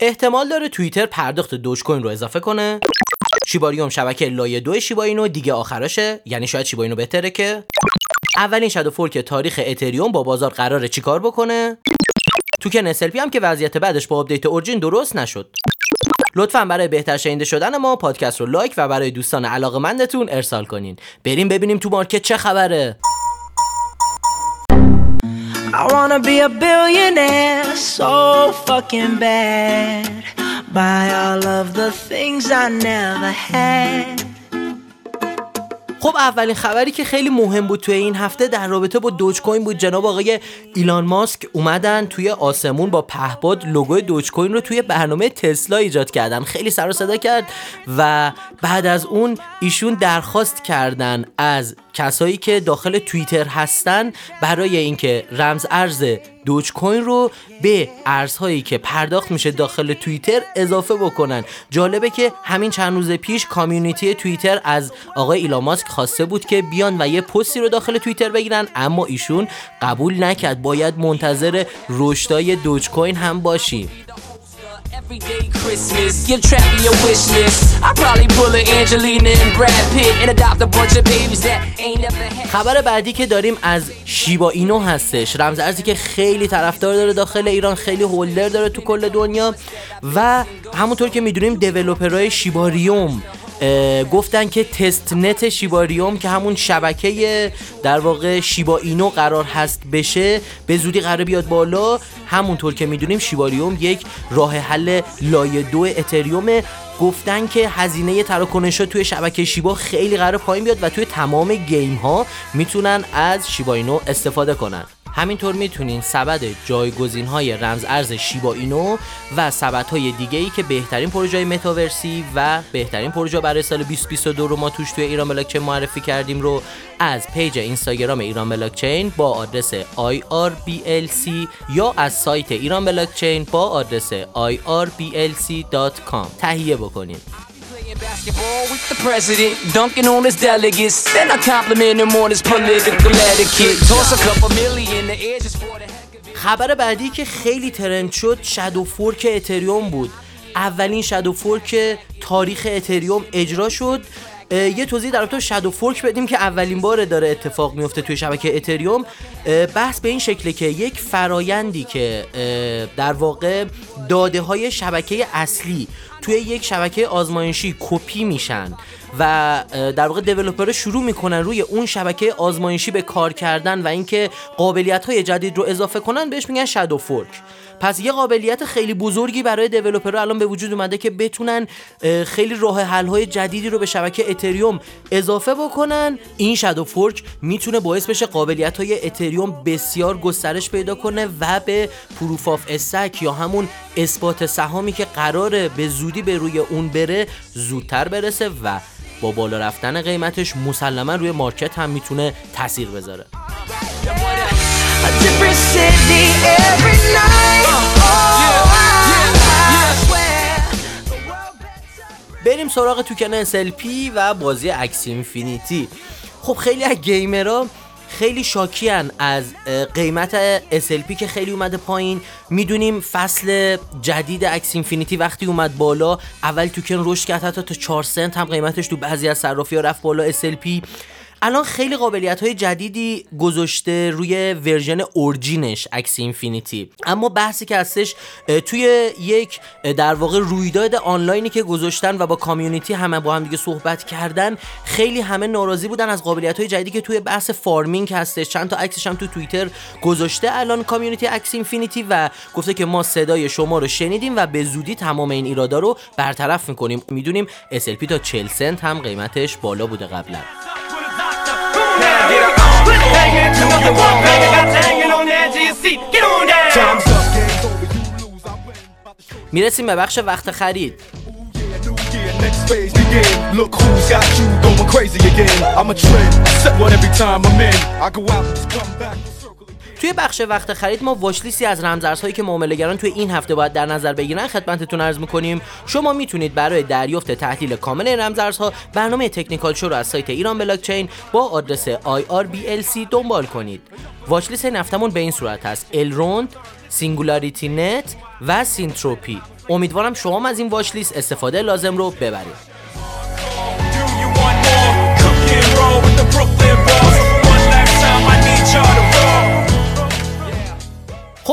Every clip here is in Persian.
احتمال داره توییتر پرداخت Dogecoin رو اضافه کنه. شیباریوم شبکه لایه دو شیبا اینو دیگه آخرشه. یعنی شاید شیبا اینو بهتره که اولین shadow fork تاریخ اتریوم با بازار قراره چیکار بکنه؟ توکن SLP هم که وضعیت بعدش با update Origin درست نشد. لطفا برای بهتر شنیده شدن ما پادکست رو like و برای دوستان علاقمندتون ارسال کنین. بریم ببینیم تو market چه خبره. I wanna be a billionaire so fucking bad. Buy all of the things I never had. خب اولین خبری که خیلی مهم بود توی این هفته در رابطه با دوج کوین بود جناب آقای ایلان ماسک اومدن توی آسمون با پهباد لوگوی دوج کوین رو توی برنامه تسلا ایجاد کردن خیلی سر و صدا کرد و بعد از اون ایشون درخواست کردن از کسایی که داخل توییتر هستن برای اینکه رمز ارز دوج کوین رو به ارزهایی که پرداخت میشه داخل توییتر اضافه بکنن. جالبه که همین چند روز پیش کامیونیتی توییتر از آقای ایلان ماسک خواسته بود که بیان و یه پستی رو داخل توییتر بگیرن اما ایشون قبول نکرد. باید منتظر رشدای دوج کوین هم باشیم. Everyday Christmas, give Trappy a wish list. I probably pull a Angelina and Brad Pitt and adopt a bunch of babies that ain't never had. خبر بعدی که داریم از شیبا اینو هستش رمز ارزی که خیلی طرفدار داره داخل ایران خیلی هولدر داره تو کل دنیا و همونطور که می‌دونیم دیولوپرهای شیباریوم گفتن که تست نت شیباریوم که همون شبکه در واقع شیبا اینو قرار هست بشه به زودی قرار بیاد بالا. همونطور که می‌دونیم شیباریوم یک راه حل لایه دو اتریوم گفتن که هزینه تراکنش توی شبکه شیبا خیلی قرار پایین بیاد و توی تمام گیم ها می‌تونن از شیبا اینو استفاده کنن. همینطور می‌تونین سبد جایگزین های رمز ارز شیبا اینو و سبد های دیگه ای که بهترین پروژه متاورسی و بهترین پروژه برای سال 2022 رو ما توش توی ایران بلاکچین معرفی کردیم رو از پیج اینستاگرام ایران بلاکچین با آدرس IRBLC یا از سایت ایران بلاکچین با آدرس IRBLC.com تهیه بکنید basketball with the president, dunking on his delegates. Then I compliment him on his political etiquette. Toss a couple million, خبر بعدی که خیلی trend شد shadow fork اتریوم بود اولین shadow fork تاریخ اتریوم اجرا شد. یه توضیح در رابطه shadow fork بدیم که اولین بار داره اتفاق میفته توی شبکه اتریوم. بحث به این شکله که یک فرایندی که در واقع داده های شبکه اصلی توی یک شبکه آزمایشی کپی میشن و در واقع developer ها شروع می‌کنن روی اون شبکه آزمایشی به کار کردن و اینکه قابلیت های جدید رو اضافه کنن بهش میگن shadow fork پس یه قابلیت خیلی بزرگی برای developer ها الان به وجود اومده که بتونن خیلی راه حل های جدیدی رو به شبکه اتریوم اضافه بکنن. این shadow fork می‌تونه باعث بشه قابلیت های اتریوم بسیار گسترش پیدا کنه و به proof of stake یا همون اثبات سهامی که قراره به زودی به روی اون بره زودتر برسه و با بالا رفتن قیمتش مسلما روی market هم می‌تونه تاثیر بذاره. بریم سراغ توکن SLP و بازی Axie Infinity. خب خیلی از gamer ها خیلی شاکیان از قیمت SLP که خیلی اومده پایین. می‌دونیم فصل جدید Axie Infinity وقتی اومد بالا اول توکن رشد کرد حتی تا 4 سنت هم قیمتش تو بعضی از صرافی ها رفت بالا SLP الان خیلی قابلیت های جدیدی گذاشته روی version Origin ش Axie Infinity. اما بحثی که هستش توی یک در واقع رویداد آنلاینی که گذاشتن و با community همه با هم دیگه صحبت کردن خیلی همه ناراضی بودن از قابلیت های جدیدی که توی بحث farming هستش. چند تا عکسش هم تو توییتر گذاشته. الان community Axie Infinity و گفته که ما صدای شما رو شنیدیم و به زودی تمام این ایرادا رو برطرف می‌کنیم. می‌دونیم SLP تا 40 سنت هم قیمتش بالا بوده قبلا. می‌رسیم به بخش وقت خرید. توی بخش وقت خرید ما واچلیستی از رمزارزهایی که معاملهگران توی این هفته باید در نظر بگیرن خدمتتون عرض می‌کنیم. شما می‌تونید برای دریافت تحلیل کامل این رمزارزها برنامه تکنیکال شو رو از سایت ایران بلاکچین با آدرس IRBLC دنبال کنید. واچلیست این هفتمون به این صورت هست الروند SingularityNET و Syntropy امیدوارم شما هم از این watch list استفاده لازم رو ببرید.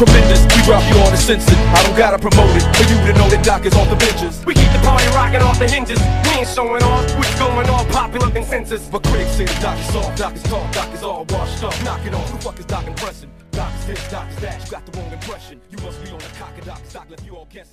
Tremendous. We drop you on the sensor. I don't gotta promote it for you to know that Doc is off the benches. We keep the party rocking off the hinges. We ain't showing off what's going on, popular consensus. But critics say the Doc is soft, Doc is tall, Doc is all washed up. Knock it off. Who the fuck is Doc impressing? Doc is this, Doc is that. You got the wrong impression. You must be on the cock of Doc. Doc left you all guessing.